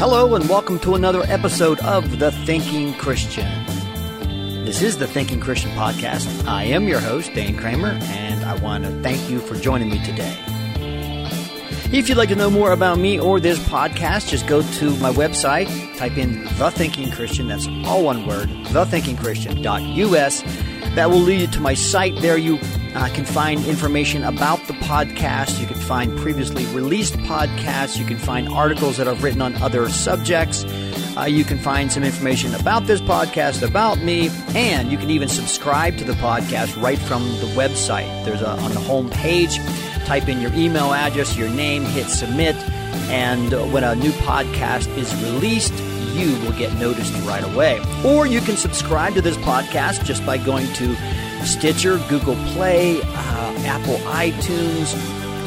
Hello, and welcome to another episode of The Thinking Christian. This is the Thinking Christian podcast. I am your host, Dan Kramer, and I want to thank you for joining me today. If you'd like to know more about me or this podcast, just go to my website, type in The Thinking Christian, that's all one word, thethinkingchristian.us. That will lead you to my site. There you uh, can find information about the podcast. You can find previously released podcasts. You can find articles that I've written on other subjects. Uh, you can find some information about this podcast, about me, and you can even subscribe to the podcast right from the website. There's a, on the home page, type in your email address, your name, hit submit, and when a new podcast is released, you will get noticed right away. Or you can subscribe to this podcast just by going to Stitcher, Google Play, uh, Apple iTunes,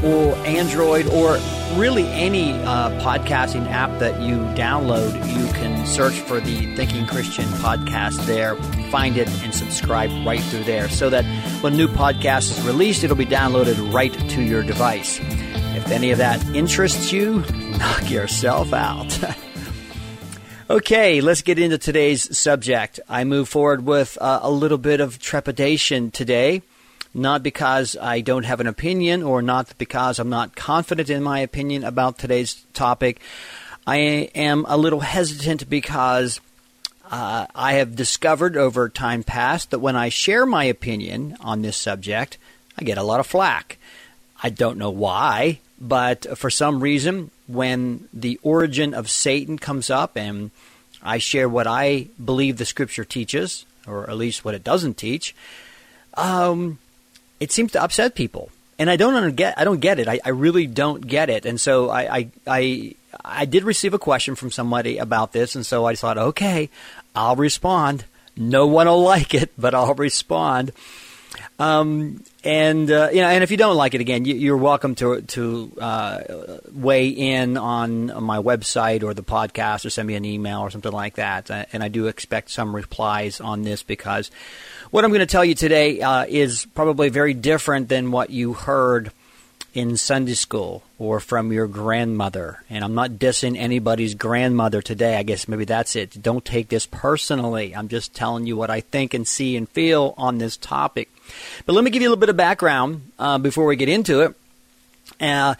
or Android, or really any uh, podcasting app that you download. You can search for the Thinking Christian podcast there, find it, and subscribe right through there so that when new podcast is released, it'll be downloaded right to your device. If any of that interests you, knock yourself out. Okay, let's get into today's subject. I move forward with uh, a little bit of trepidation today, not because I don't have an opinion or not because I'm not confident in my opinion about today's topic. I am a little hesitant because uh, I have discovered over time past that when I share my opinion on this subject, I get a lot of flack. I don't know why, but for some reason, when the origin of Satan comes up and I share what I believe the scripture teaches, or at least what it doesn't teach, um, it seems to upset people. And I don't get I don't get it. I, I really don't get it. And so I, I I I did receive a question from somebody about this, and so I thought, okay, I'll respond. No one will like it, but I'll respond. Um, and uh, you know, and if you don't like it again, you, are welcome to to uh, weigh in on my website or the podcast, or send me an email or something like that. Uh, and I do expect some replies on this because what I'm going to tell you today uh, is probably very different than what you heard in Sunday school or from your grandmother. And I'm not dissing anybody's grandmother today. I guess maybe that's it. Don't take this personally. I'm just telling you what I think and see and feel on this topic. But let me give you a little bit of background uh, before we get into it. Uh,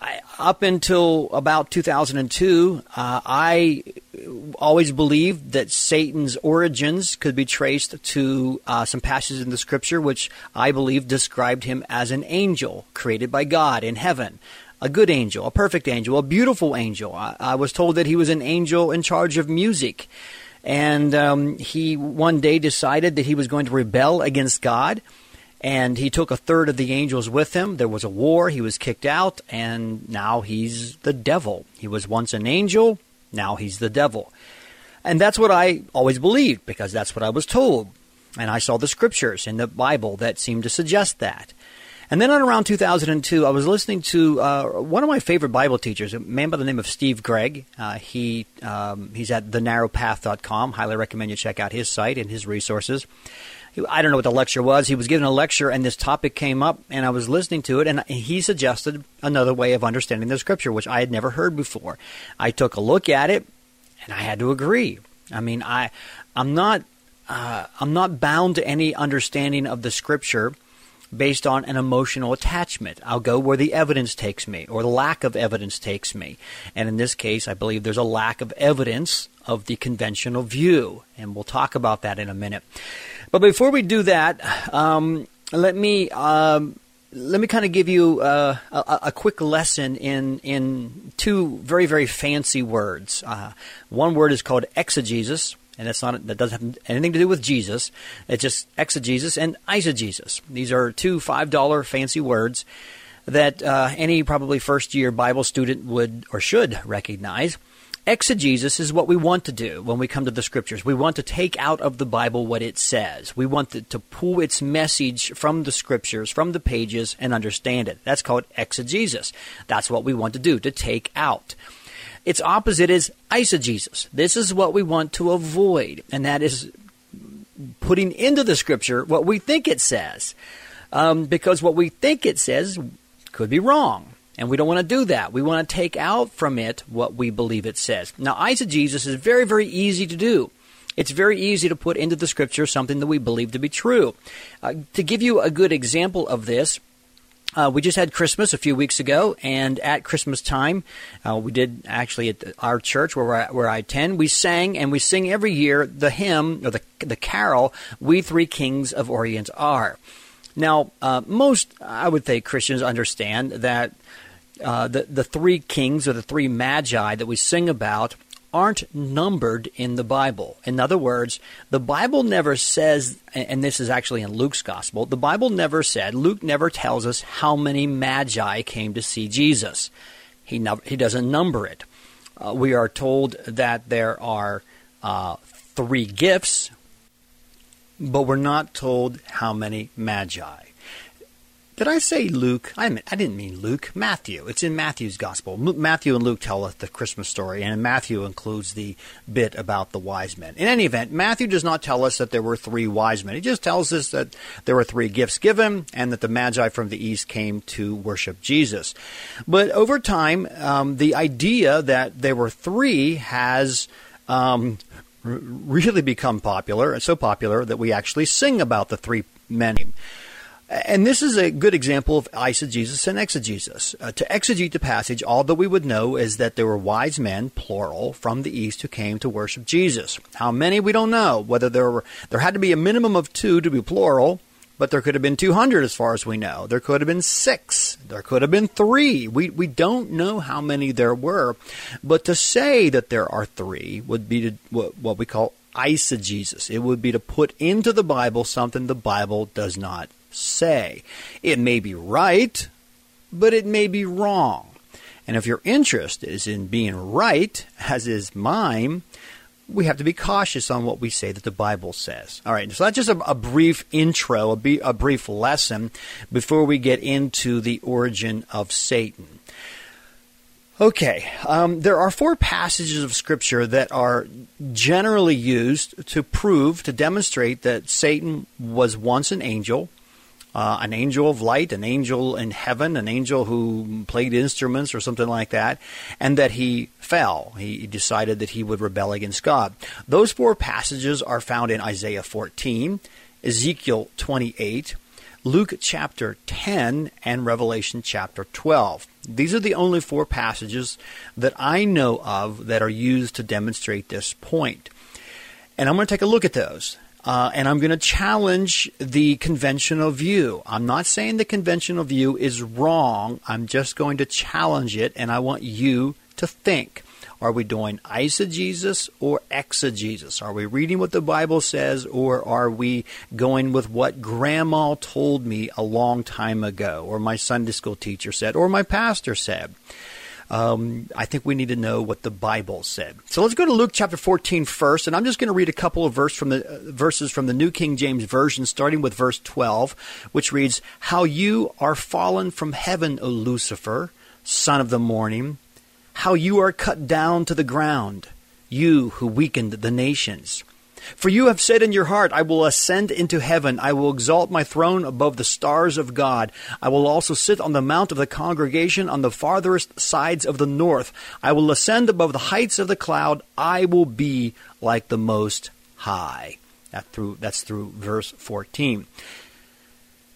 I, up until about 2002, uh, I always believed that Satan's origins could be traced to uh, some passages in the scripture, which I believe described him as an angel created by God in heaven. A good angel, a perfect angel, a beautiful angel. I, I was told that he was an angel in charge of music. And um, he one day decided that he was going to rebel against God and he took a third of the angels with him. There was a war, he was kicked out, and now he's the devil. He was once an angel, now he's the devil. And that's what I always believed because that's what I was told. And I saw the scriptures in the Bible that seemed to suggest that. And then on around 2002, I was listening to uh, one of my favorite Bible teachers, a man by the name of Steve Gregg. Uh, he um, he's at thenarrowpath.com. Highly recommend you check out his site and his resources. I don't know what the lecture was. He was giving a lecture, and this topic came up, and I was listening to it, and he suggested another way of understanding the scripture, which I had never heard before. I took a look at it, and I had to agree. I mean, I, I'm not, uh, I'm not bound to any understanding of the scripture based on an emotional attachment. I'll go where the evidence takes me, or the lack of evidence takes me. And in this case, I believe there's a lack of evidence of the conventional view, and we'll talk about that in a minute. But before we do that, um, let me um, let me kind of give you uh, a, a, quick lesson in in two very very fancy words. Uh, one word is called exegesis, and that's not that doesn't have anything to do with Jesus. It's just exegesis and eisegesis. These are two five dollar fancy words that uh, any probably first year Bible student would or should recognize. Exegesis is what we want to do when we come to the scriptures. We want to take out of the Bible what it says. We want to, pull its message from the scriptures, from the pages, and understand it. That's called exegesis. That's what we want to do, to take out. Its opposite is eisegesis. This is what we want to avoid, and that is putting into the scripture what we think it says. Um, because what we think it says could be wrong. And we don't want to do that. We want to take out from it what we believe it says. Now, eisegesis is very, very easy to do. It's very easy to put into the scripture something that we believe to be true. Uh, to give you a good example of this, uh, we just had Christmas a few weeks ago, and at Christmas time, uh, we did actually at our church where I, where I attend, we sang and we sing every year the hymn or the the carol "We Three Kings of Orient Are." Now, uh, most I would say Christians understand that uh, the the three kings or the three magi that we sing about aren't numbered in the Bible. In other words, the Bible never says, and this is actually in Luke's gospel, the Bible never said, Luke never tells us how many magi came to see Jesus. He, he doesn't number it. Uh, we are told that there are uh, three gifts, but we're not told how many magi. Did I say Luke? I, mean, I didn't mean Luke. Matthew. It's in Matthew's gospel. Matthew and Luke tell us the Christmas story, and Matthew includes the bit about the wise men. In any event, Matthew does not tell us that there were three wise men. He just tells us that there were three gifts given, and that the Magi from the east came to worship Jesus. But over time, um, the idea that there were three has um, really become popular, and so popular that we actually sing about the three men. And this is a good example of eisegesis and exegesis. Uh, to exegete the passage, all that we would know is that there were wise men, plural, from the east who came to worship Jesus. How many we don't know. Whether there were there had to be a minimum of two to be plural, but there could have been 200 as far as we know. There could have been six. There could have been three. We, we don't know how many there were. But to say that there are three would be to, what, what we call eisegesis. It would be to put into the Bible something the Bible does not say. It may be right, but it may be wrong. And if your interest is in being right, as is mine, we have to be cautious on what we say that the Bible says. All right, so that's just a, a brief intro, a, be, a brief lesson before we get into the origin of Satan. Okay, um, there are four passages of Scripture that are generally used to prove, to demonstrate that Satan was once an angel, uh, an angel of light, an angel in heaven, an angel who played instruments or something like that, and that he fell. He decided that he would rebel against God. Those four passages are found in Isaiah 14, Ezekiel 28, Luke chapter 10, and Revelation chapter 12. These are the only four passages that I know of that are used to demonstrate this point. And I'm going to take a look at those. Uh, and I'm going to challenge the conventional view. I'm not saying the conventional view is wrong. I'm just going to challenge it, and I want you to think. Are we doing eisegesis or exegesis? Are we reading what the Bible says, or are we going with what Grandma told me a long time ago, or my Sunday school teacher said, or my pastor said? Um, I think we need to know what the Bible said. So let's go to Luke chapter 14 first, and I'm just going to read a couple of verse from the, uh, verses from the New King James Version, starting with verse 12, which reads, How you are fallen from heaven, O Lucifer, son of the morning, how you are cut down to the ground, you who weakened the nations. For you have said in your heart, I will ascend into heaven. I will exalt my throne above the stars of God. I will also sit on the mount of the congregation on the farthest sides of the north. I will ascend above the heights of the cloud. I will be like the Most High. That through, that's through verse 14.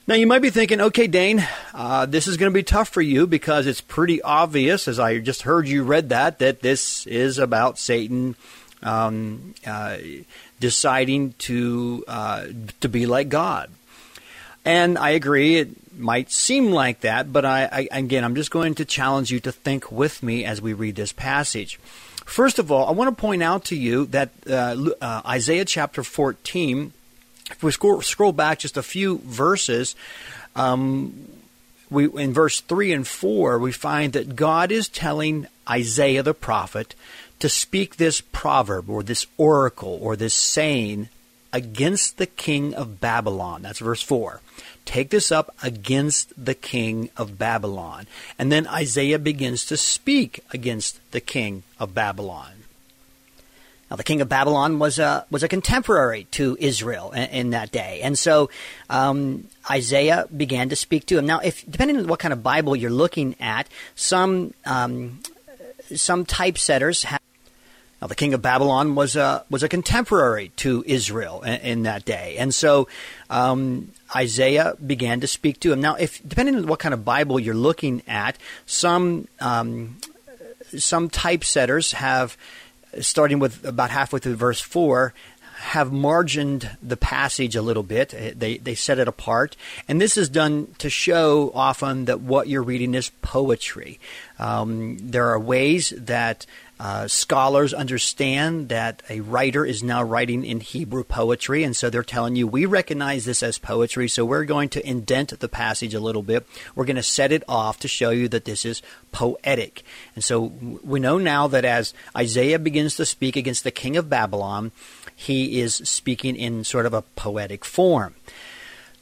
Now, you might be thinking, okay, Dane, uh, this is going to be tough for you because it's pretty obvious, as I just heard you read that, that this is about Satan um, uh, deciding to uh, to be like God. And I agree, it might seem like that, but I, I, again, I'm just going to challenge you to think with me as we read this passage. First of all, I want to point out to you that uh, uh, Isaiah chapter 14, if we scroll, scroll back just a few verses, um, we, in verse 3 and 4, we find that God is telling Isaiah the prophet to speak this proverb or this oracle or this saying against the king of Babylon. That's verse 4. Take this up against the king of Babylon. And then Isaiah begins to speak against the king of Babylon. Now, the king of Babylon was a was a contemporary to Israel in, in that day, and so um, Isaiah began to speak to him. Now, if depending on what kind of Bible you're looking at, some um, some typesetters have. Now, the king of Babylon was a was a contemporary to Israel in, in that day, and so um, Isaiah began to speak to him. Now, if depending on what kind of Bible you're looking at, some um, some typesetters have starting with about halfway through verse 4, have margined the passage a little bit. They, they set it apart. And this is done to show often that what you're reading is poetry. Um, there are ways that uh, scholars understand that a writer is now writing in Hebrew poetry, and so they're telling you, we recognize this as poetry, so we're going to indent the passage a little bit. We're going to set it off to show you that this is poetic. And so we know now that as Isaiah begins to speak against the king of Babylon, he is speaking in sort of a poetic form.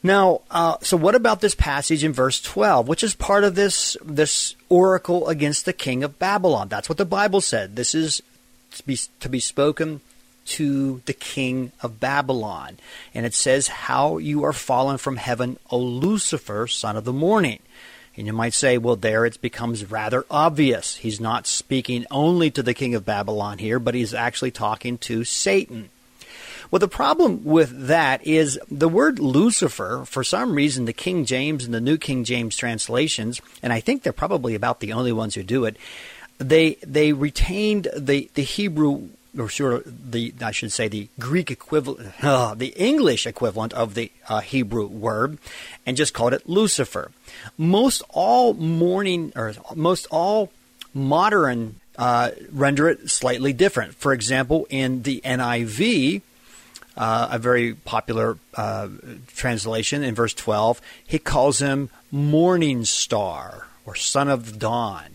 Now, uh, so what about this passage in verse 12, which is part of this, this oracle against the king of Babylon? That's what the Bible said. This is to be, to be spoken to the king of Babylon. And it says, How you are fallen from heaven, O Lucifer, son of the morning. And you might say, well, there it becomes rather obvious. He's not speaking only to the king of Babylon here, but he's actually talking to Satan. Well, the problem with that is the word Lucifer, for some reason, the King James and the New King James translations, and I think they're probably about the only ones who do it, they they retained the, the Hebrew or sort of the I should say the Greek equivalent, uh, the English equivalent of the uh, Hebrew word, and just called it Lucifer. Most all morning or most all modern uh, render it slightly different. For example, in the NIV, uh, a very popular uh, translation in verse 12, he calls him morning star or son of dawn.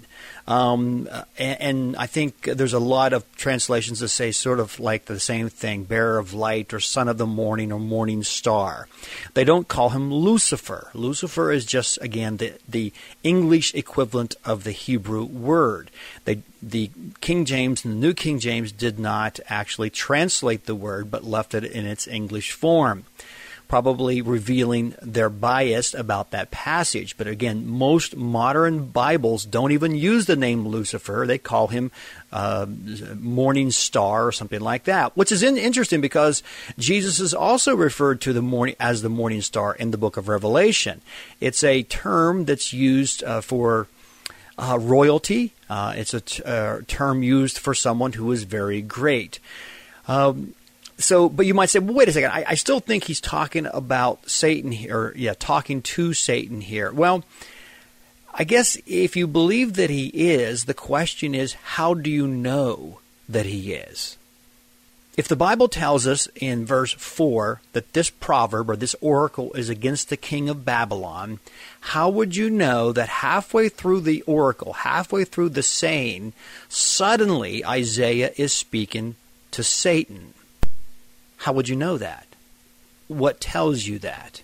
Um, and, and, I think there's a lot of translations that say sort of like the same thing, bearer of light or son of the morning or morning star. They don't call him Lucifer. Lucifer is just, again, the, the English equivalent of the Hebrew word. They, the King James and the New King James did not actually translate the word, but left it in its English form probably revealing their bias about that passage. But again, most modern Bibles don't even use the name Lucifer. They call him uh, morning star or something like that, which is in, interesting because Jesus is also referred to the morning as the morning star in the book of Revelation. It's a term that's used uh, for uh, royalty. Uh, it's a t- uh, term used for someone who is very great. Um, so, but you might say, well, wait a second. I, I still think he's talking about Satan here. Yeah, talking to Satan here. Well, I guess if you believe that he is, the question is, how do you know that he is? If the Bible tells us in verse 4 that this proverb or this oracle is against the king of Babylon, how would you know that halfway through the oracle, halfway through the saying, suddenly Isaiah is speaking to Satan? How would you know that? What tells you that?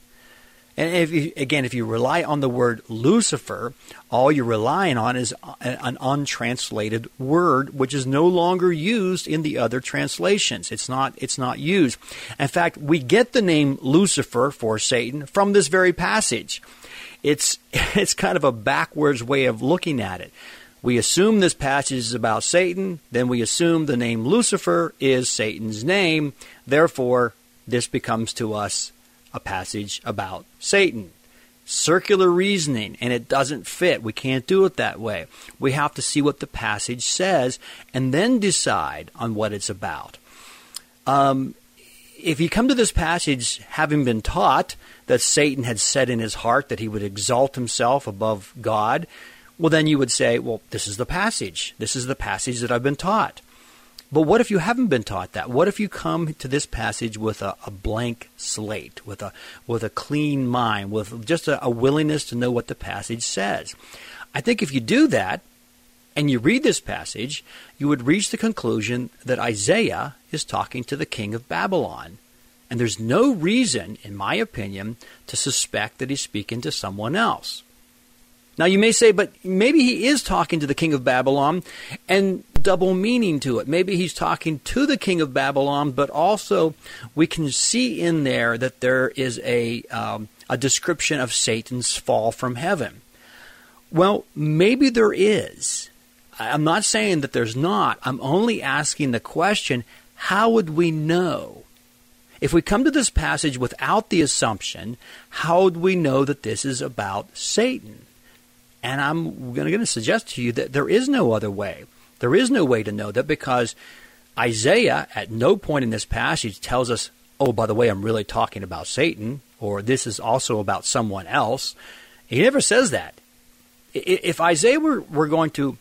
And if you, again, if you rely on the word Lucifer, all you're relying on is an untranslated word, which is no longer used in the other translations. It's not. It's not used. In fact, we get the name Lucifer for Satan from this very passage. It's it's kind of a backwards way of looking at it. We assume this passage is about Satan, then we assume the name Lucifer is Satan's name. Therefore, this becomes to us a passage about Satan. Circular reasoning, and it doesn't fit. We can't do it that way. We have to see what the passage says and then decide on what it's about. Um, if you come to this passage having been taught that Satan had said in his heart that he would exalt himself above God, well, then you would say, well, this is the passage. This is the passage that I've been taught. But what if you haven't been taught that? What if you come to this passage with a, a blank slate, with a with a clean mind, with just a, a willingness to know what the passage says? I think if you do that, and you read this passage, you would reach the conclusion that Isaiah is talking to the king of Babylon. And there's no reason, in my opinion, to suspect that he's speaking to someone else. Now you may say, but maybe he is talking to the king of Babylon and double meaning to it. Maybe he's talking to the king of Babylon, but also we can see in there that there is a, um, a description of Satan's fall from heaven. Well, maybe there is. I'm not saying that there's not. I'm only asking the question how would we know? If we come to this passage without the assumption, how would we know that this is about Satan? And I'm going to suggest to you that there is no other way. There is no way to know that because Isaiah, at no point in this passage, tells us, oh, by the way, I'm really talking about Satan, or this is also about someone else. He never says that. If Isaiah were, were going to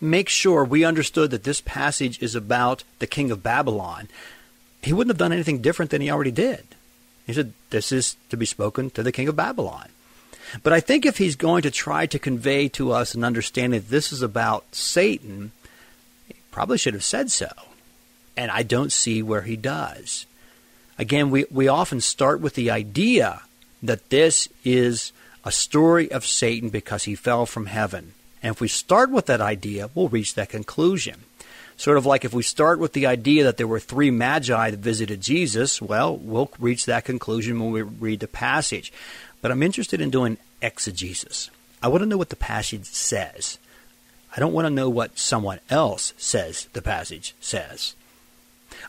make sure we understood that this passage is about the king of Babylon, he wouldn't have done anything different than he already did. He said, This is to be spoken to the king of Babylon. But I think if he's going to try to convey to us an understanding that this is about Satan, he probably should have said so. And I don't see where he does. Again, we, we often start with the idea that this is a story of Satan because he fell from heaven. And if we start with that idea, we'll reach that conclusion. Sort of like if we start with the idea that there were three magi that visited Jesus, well, we'll reach that conclusion when we read the passage. But I'm interested in doing exegesis. I want to know what the passage says. I don't want to know what someone else says the passage says.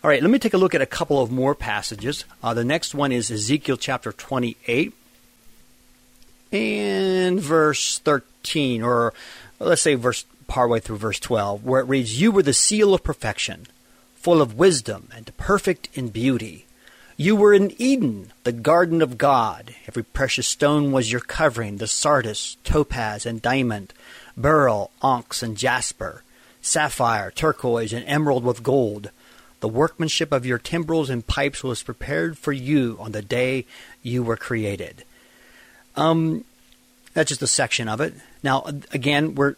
All right, let me take a look at a couple of more passages. Uh, the next one is Ezekiel chapter 28 and verse 13, or let's say verse partway through verse 12, where it reads, You were the seal of perfection, full of wisdom and perfect in beauty. You were in Eden, the garden of God. Every precious stone was your covering the sardius, topaz, and diamond, beryl, onyx, and jasper, sapphire, turquoise, and emerald with gold. The workmanship of your timbrels and pipes was prepared for you on the day you were created. Um, that's just a section of it. Now, again, we're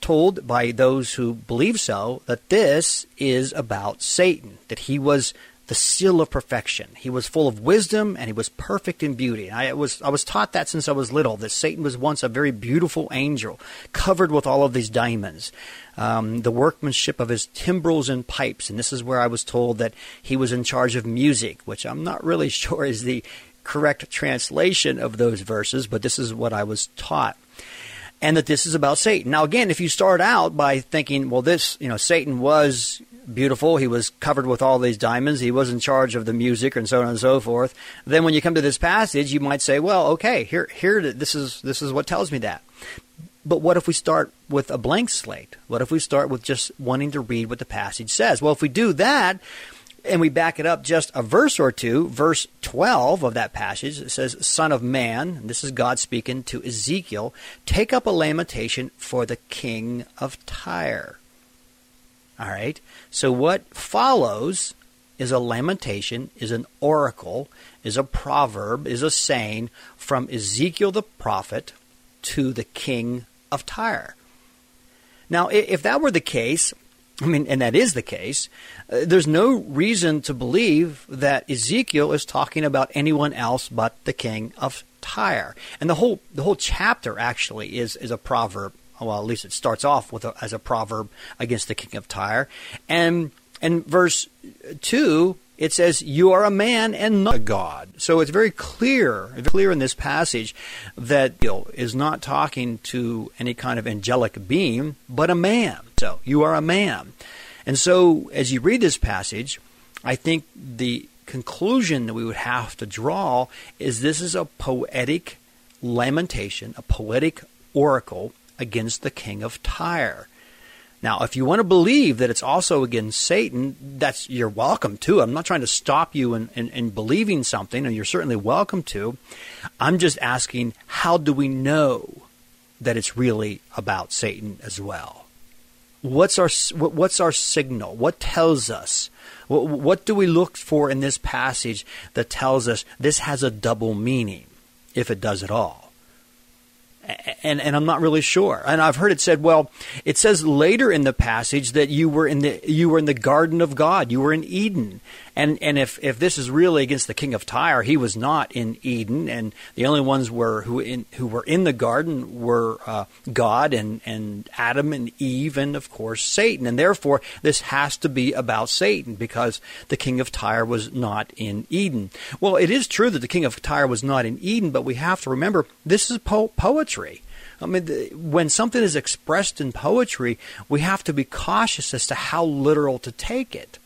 told by those who believe so that this is about Satan, that he was the seal of perfection. He was full of wisdom and he was perfect in beauty. I was I was taught that since I was little that Satan was once a very beautiful angel, covered with all of these diamonds. Um, the workmanship of his timbrels and pipes, and this is where I was told that he was in charge of music, which I'm not really sure is the correct translation of those verses, but this is what I was taught and that this is about Satan. Now, again, if you start out by thinking, well, this, you know, Satan was beautiful. He was covered with all these diamonds. He was in charge of the music and so on and so forth. Then when you come to this passage, you might say, well, okay, here, here, this is, this is what tells me that. But what if we start with a blank slate? What if we start with just wanting to read what the passage says? Well, if we do that, and we back it up just a verse or two, verse 12 of that passage, it says, Son of man, this is God speaking to Ezekiel, take up a lamentation for the king of Tyre. All right. So what follows is a lamentation, is an oracle, is a proverb, is a saying from Ezekiel the prophet to the king of Tyre. Now, if that were the case, I mean, and that is the case, uh, there's no reason to believe that Ezekiel is talking about anyone else but the king of Tyre. And the whole the whole chapter actually is is a proverb well, at least it starts off with a, as a proverb against the king of Tyre. And in verse 2, it says, You are a man and not a God. So it's very clear, very clear in this passage that Gil is not talking to any kind of angelic being, but a man. So you are a man. And so as you read this passage, I think the conclusion that we would have to draw is this is a poetic lamentation, a poetic oracle against the king of Tyre. Now, if you want to believe that it's also against Satan, that's you're welcome to. I'm not trying to stop you in, in, in, believing something, and you're certainly welcome to. I'm just asking, how do we know that it's really about Satan as well? What's our what's our signal? What tells us? What, what do we look for in this passage that tells us this has a double meaning, if it does at all? And and I'm not really sure. And I've heard it said, well, it says later in the passage that you were in the you were in the garden of God, you were in Eden. And and if if this is really against the king of Tyre, he was not in Eden, and the only ones were who in who were in the garden were uh, God and and Adam and Eve, and of course Satan. And therefore, this has to be about Satan because the king of Tyre was not in Eden. Well, it is true that the king of Tyre was not in Eden, but we have to remember this is po- poetry. I mean, the, when something is expressed in poetry, we have to be cautious as to how literal to take it.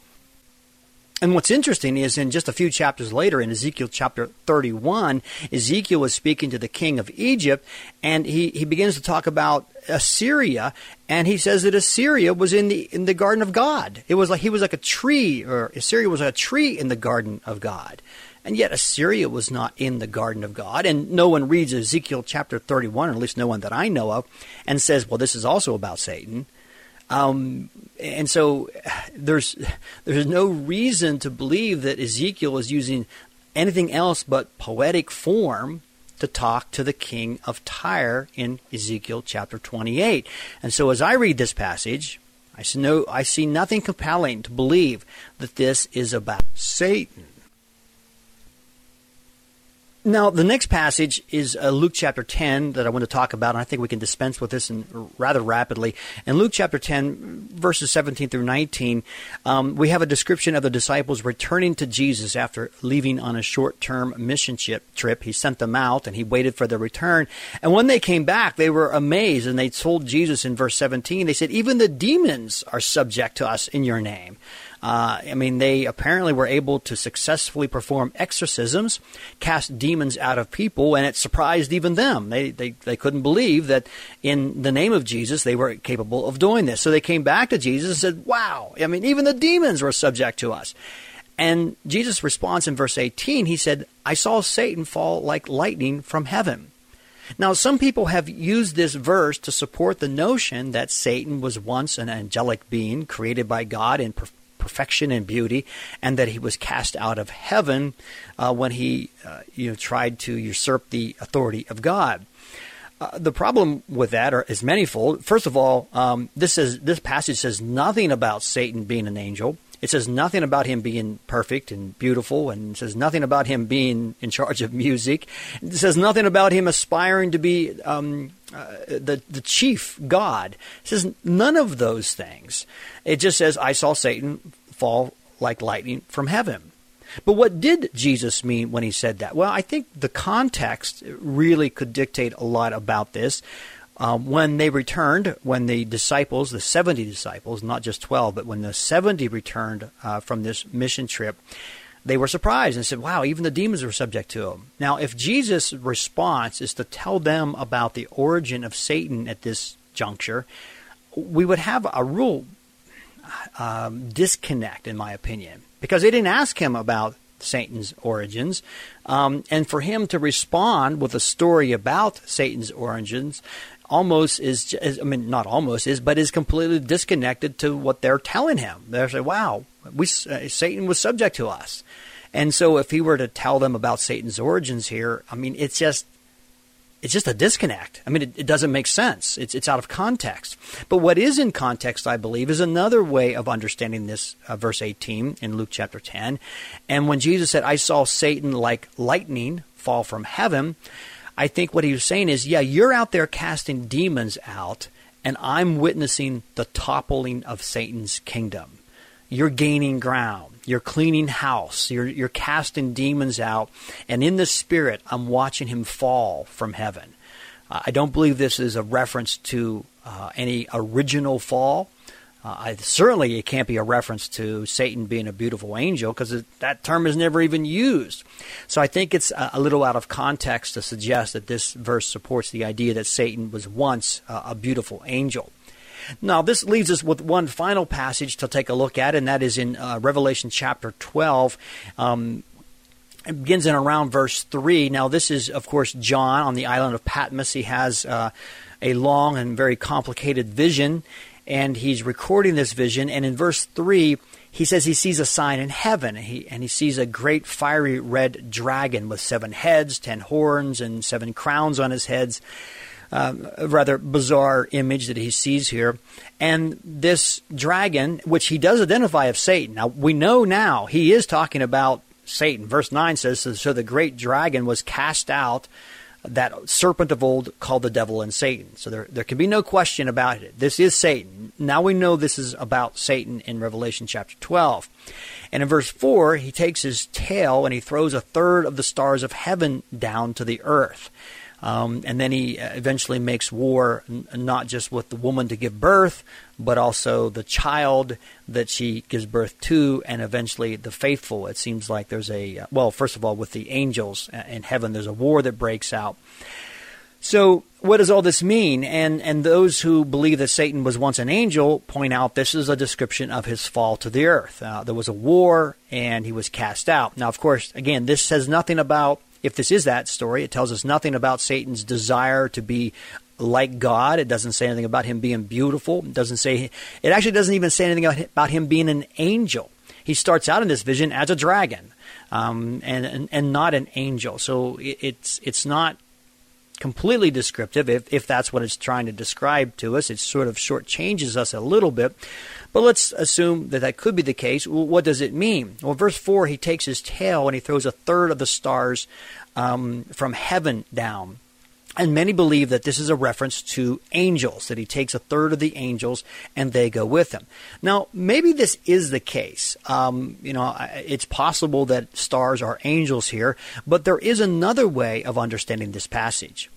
And what's interesting is in just a few chapters later, in Ezekiel chapter 31, Ezekiel is speaking to the king of Egypt, and he, he begins to talk about Assyria, and he says that Assyria was in the in the garden of God. It was like he was like a tree, or Assyria was like a tree in the garden of God. And yet Assyria was not in the garden of God. And no one reads Ezekiel chapter 31, or at least no one that I know of, and says, well, this is also about Satan. Um, and so there's there's no reason to believe that Ezekiel is using anything else but poetic form to talk to the king of Tyre in Ezekiel chapter 28. And so as I read this passage, I see, no, I see nothing compelling to believe that this is about Satan. Now, the next passage is uh, Luke chapter 10 that I want to talk about, and I think we can dispense with this in, rather rapidly. In Luke chapter 10, verses 17 through 19, um, we have a description of the disciples returning to Jesus after leaving on a short term mission trip. He sent them out, and he waited for their return. And when they came back, they were amazed, and they told Jesus in verse 17, they said, Even the demons are subject to us in your name. Uh, I mean, they apparently were able to successfully perform exorcisms, cast demons out of people, and it surprised even them. They, they, they couldn't believe that in the name of Jesus they were capable of doing this. So they came back to Jesus and said, Wow, I mean, even the demons were subject to us. And Jesus' response in verse 18, he said, I saw Satan fall like lightning from heaven. Now, some people have used this verse to support the notion that Satan was once an angelic being created by God in perfection and beauty, and that he was cast out of heaven uh, when he uh, you know tried to usurp the authority of God. Uh, the problem with that are, is manifold. First of all, um, this is this passage says nothing about Satan being an angel. It says nothing about him being perfect and beautiful, and says nothing about him being in charge of music. It says nothing about him aspiring to be um, uh, the the chief god. Says none of those things. It just says, "I saw Satan fall like lightning from heaven." But what did Jesus mean when he said that? Well, I think the context really could dictate a lot about this. Um, when they returned, when the disciples, the 70 disciples, not just 12, but when the 70 returned uh, from this mission trip, they were surprised and said, Wow, even the demons were subject to him. Now, if Jesus' response is to tell them about the origin of Satan at this juncture, we would have a real um, disconnect, in my opinion, because they didn't ask him about Satan's origins. Um, and for him to respond with a story about Satan's origins almost is, I mean, not almost is, but is completely disconnected to what they're telling him. They're saying, wow, we, uh, Satan was subject to us. And so if he were to tell them about Satan's origins here, I mean, it's just, it's just a disconnect. I mean, it, it, doesn't make sense. It's, it's out of context. But what is in context, I believe, is another way of understanding this uh, verse 18 in Luke chapter 10. And when Jesus said, I saw Satan like lightning fall from heaven, I think what he was saying is, yeah, you're out there casting demons out, and I'm witnessing the toppling of Satan's kingdom. You're gaining ground. You're cleaning house. You're, you're casting demons out. And in the spirit, I'm watching him fall from heaven. Uh, I don't believe this is a reference to uh, any original fall. Uh, I, certainly, it can't be a reference to Satan being a beautiful angel because that term is never even used. So I think it's a, a, little out of context to suggest that this verse supports the idea that Satan was once a beautiful angel. Now, this leaves us with one final passage to take a look at, and that is in uh, Revelation chapter 12. Um, it begins in around verse 3. Now, this is, of course, John on the island of Patmos. He has uh, a long and very complicated vision and he's recording this vision. And in verse 3, he says he sees a sign in heaven, and he, and he sees a great fiery red dragon with seven heads, ten horns, and seven crowns on his heads. Um, rather bizarre image that he sees here. And this dragon, which he does identify as Satan. Now, we know now he is talking about Satan. Verse 9 says, So the great dragon was cast out, that serpent of old called the devil and Satan. So there, there can be no question about it. This is Satan. Now we know this is about Satan in Revelation chapter 12. And in verse 4, he takes his tail and he throws a third of the stars of heaven down to the earth. Um, and then he uh, eventually makes war n- not just with the woman to give birth, but also the child that she gives birth to, and eventually the faithful. It seems like there's a, uh, well, first of all, with the angels uh, in heaven, there's a war that breaks out. So, what does all this mean? And and those who believe that Satan was once an angel point out this is a description of his fall to the earth. Uh, there was a war, and he was cast out. Now, of course, again, this says nothing about if this is that story, it tells us nothing about Satan's desire to be like God. It doesn't say anything about him being beautiful. It doesn't say it actually doesn't even say anything about him being an angel. He starts out in this vision as a dragon, um, and, and, and not an angel. So it, it's it's not completely descriptive. If if that's what it's trying to describe to us, it sort of shortchanges us a little bit. But let's assume that that could be the case. Well, what does it mean? Well, verse 4, he takes his tail and he throws a third of the stars um, from heaven down. And many believe that this is a reference to angels, that he takes a third of the angels and they go with him. Now, maybe this is the case. Um, you know, it's possible that stars are angels here, but there is another way of understanding this passage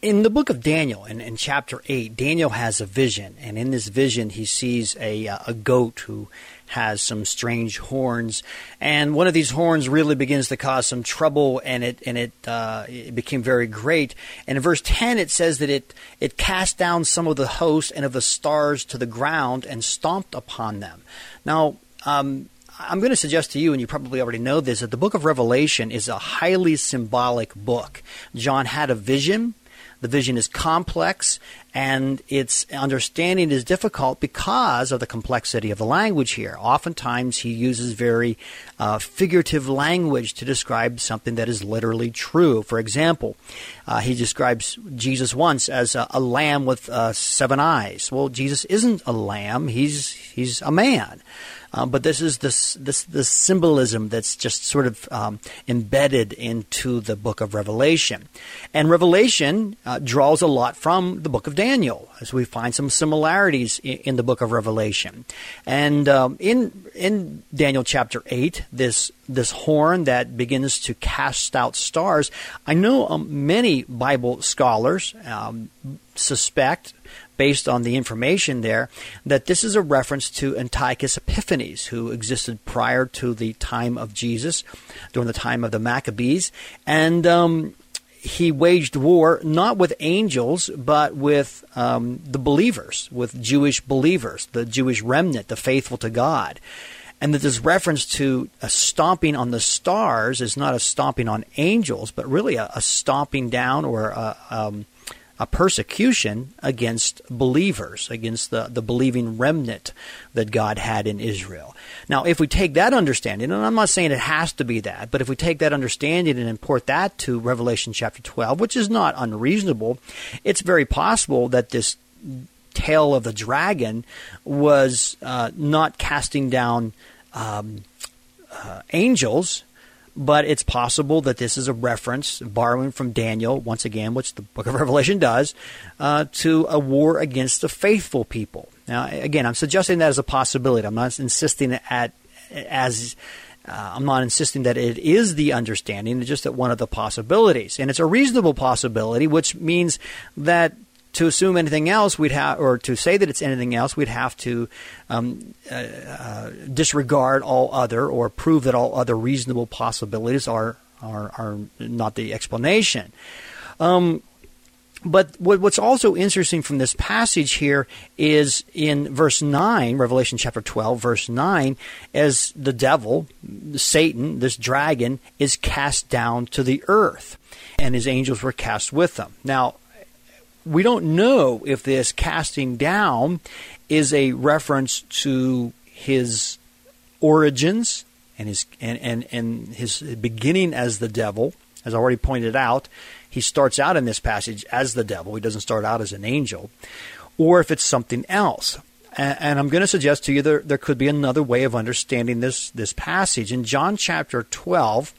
in the book of Daniel, in, in chapter 8, Daniel has a vision, and in this vision, he sees a, uh, a goat who has some strange horns, and one of these horns really begins to cause some trouble, and it and it, uh, it became very great. And in verse 10, it says that it it cast down some of the host and of the stars to the ground and stomped upon them. Now. Um, I'm going to suggest to you, and you probably already know this, that the book of Revelation is a highly symbolic book. John had a vision the vision is complex and its understanding is difficult because of the complexity of the language here. Oftentimes, he uses very uh, figurative language to describe something that is literally true. For example, uh, he describes Jesus once as a, a lamb with uh, seven eyes. Well, Jesus isn't a lamb; he's he's a man. Um, but this is this this the symbolism that's just sort of um, embedded into the book of Revelation, and Revelation uh, draws a lot from the book of Daniel, as we find some similarities in, the book of Revelation, and um, in in Daniel chapter eight, this this horn that begins to cast out stars. I know um, many Bible scholars um, suspect based on the information there, that this is a reference to Antiochus Epiphanes, who existed prior to the time of Jesus, during the time of the Maccabees. And um, he waged war not with angels, but with um, the believers, with Jewish believers, the Jewish remnant, the faithful to God. And that this reference to a stomping on the stars is not a stomping on angels, but really a, a stomping down or a, um, a persecution against believers, against the, the believing remnant that God had in Israel. Now, if we take that understanding, and I'm not saying it has to be that, but if we take that understanding and import that to Revelation chapter 12, which is not unreasonable, it's very possible that this tail of the dragon was uh, not casting down um, uh, angels but it's possible that this is a reference, borrowing from Daniel, once again, which the book of Revelation does, uh, to a war against the faithful people. Now, again, I'm suggesting that as a possibility. I'm not insisting at as uh, I'm not insisting that it is the understanding, it's just that one of the possibilities. And it's a reasonable possibility, which means that to assume anything else, we'd have, or to say that it's anything else, we'd have to um, uh, uh, disregard all other, or prove that all other reasonable possibilities are are, are not the explanation. Um, but what, what's also interesting from this passage here is in verse 9, Revelation chapter 12, verse 9, as the devil, Satan, this dragon, is cast down to the earth, and his angels were cast with him. Now, we don't know if this casting down is a reference to his origins and his and, and, and his beginning as the devil. As I already pointed out, he starts out in this passage as the devil, he doesn't start out as an angel, or if it's something else. And, I'm going to suggest to you there, there could be another way of understanding this, this passage. In John chapter 12,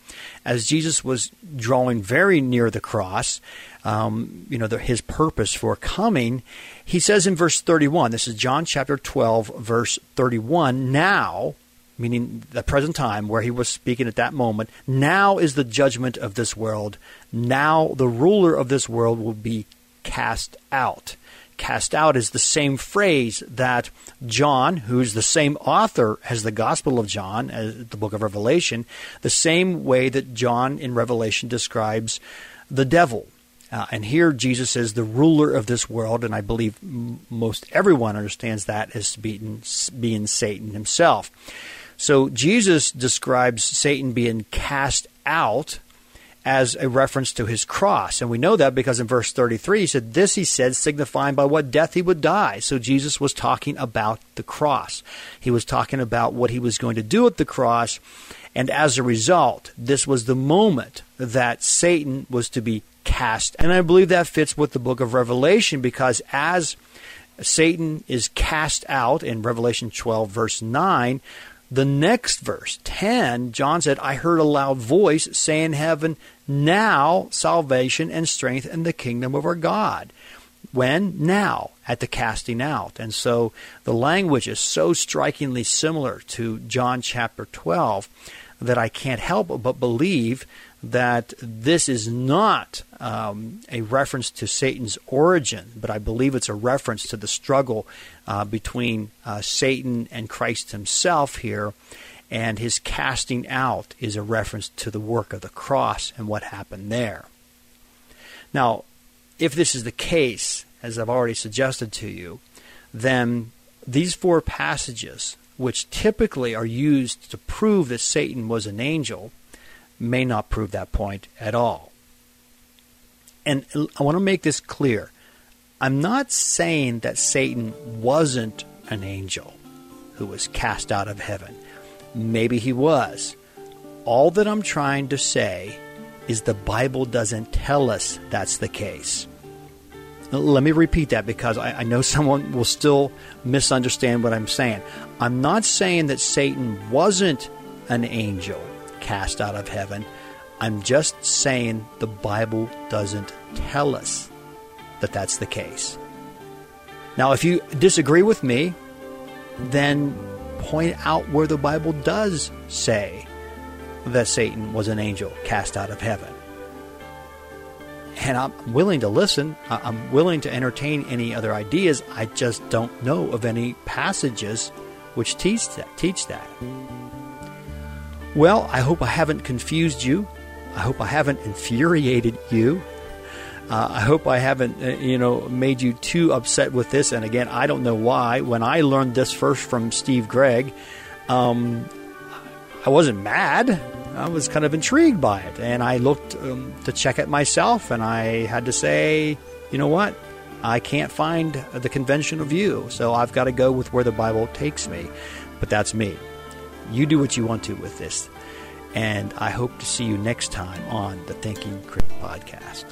as Jesus was drawing very near the cross, um, you know, the, his purpose for coming, he says in verse 31, this is John chapter 12, verse 31, now, meaning the present time where he was speaking at that moment, now is the judgment of this world. Now the ruler of this world will be cast out. Cast out is the same phrase that John, who's the same author as the Gospel of John, as the book of Revelation, the same way that John in Revelation describes the devil. Uh, and here Jesus is the ruler of this world, and I believe m- most everyone understands that as being, being Satan himself. So Jesus describes Satan being cast out as a reference to his cross. And we know that because in verse 33 he said, This he said, signifying by what death he would die. So Jesus was talking about the cross. He was talking about what he was going to do at the cross. And as a result, this was the moment that Satan was to be cast. And I believe that fits with the book of Revelation because as Satan is cast out in Revelation 12, verse 9, the next verse, 10, John said, I heard a loud voice say in heaven, Now salvation and strength and the kingdom of our God. When? Now, at the casting out. And so the language is so strikingly similar to John chapter 12 that I can't help but believe that this is not um, a reference to Satan's origin, but I believe it's a reference to the struggle uh, between uh, Satan and Christ himself here. And his casting out is a reference to the work of the cross and what happened there. Now, if this is the case, as I've already suggested to you, then these four passages, which typically are used to prove that Satan was an angel, may not prove that point at all. And I want to make this clear. I'm not saying that Satan wasn't an angel who was cast out of heaven. Maybe he was. All that I'm trying to say is the Bible doesn't tell us that's the case. Let me repeat that because I, I, know someone will still misunderstand what I'm saying. I'm not saying that Satan wasn't an angel cast out of heaven. I'm just saying the Bible doesn't tell us that that's the case. Now, if you disagree with me, then point out where the Bible does say that Satan was an angel cast out of heaven. And I'm willing to listen. I'm willing to entertain any other ideas. I just don't know of any passages which teach that. Teach that. Well, I hope I haven't confused you. I hope I haven't infuriated you. Uh, I hope I haven't, uh, you know, made you too upset with this. And again, I don't know why. When I learned this first from Steve Gregg, um, I wasn't mad. I was kind of intrigued by it, and I looked um, to check it myself, and I had to say, you know what? I can't find the conventional view, so I've got to go with where the Bible takes me. But that's me. You do what you want to with this. And I hope to see you next time on the Thinking Christian podcast.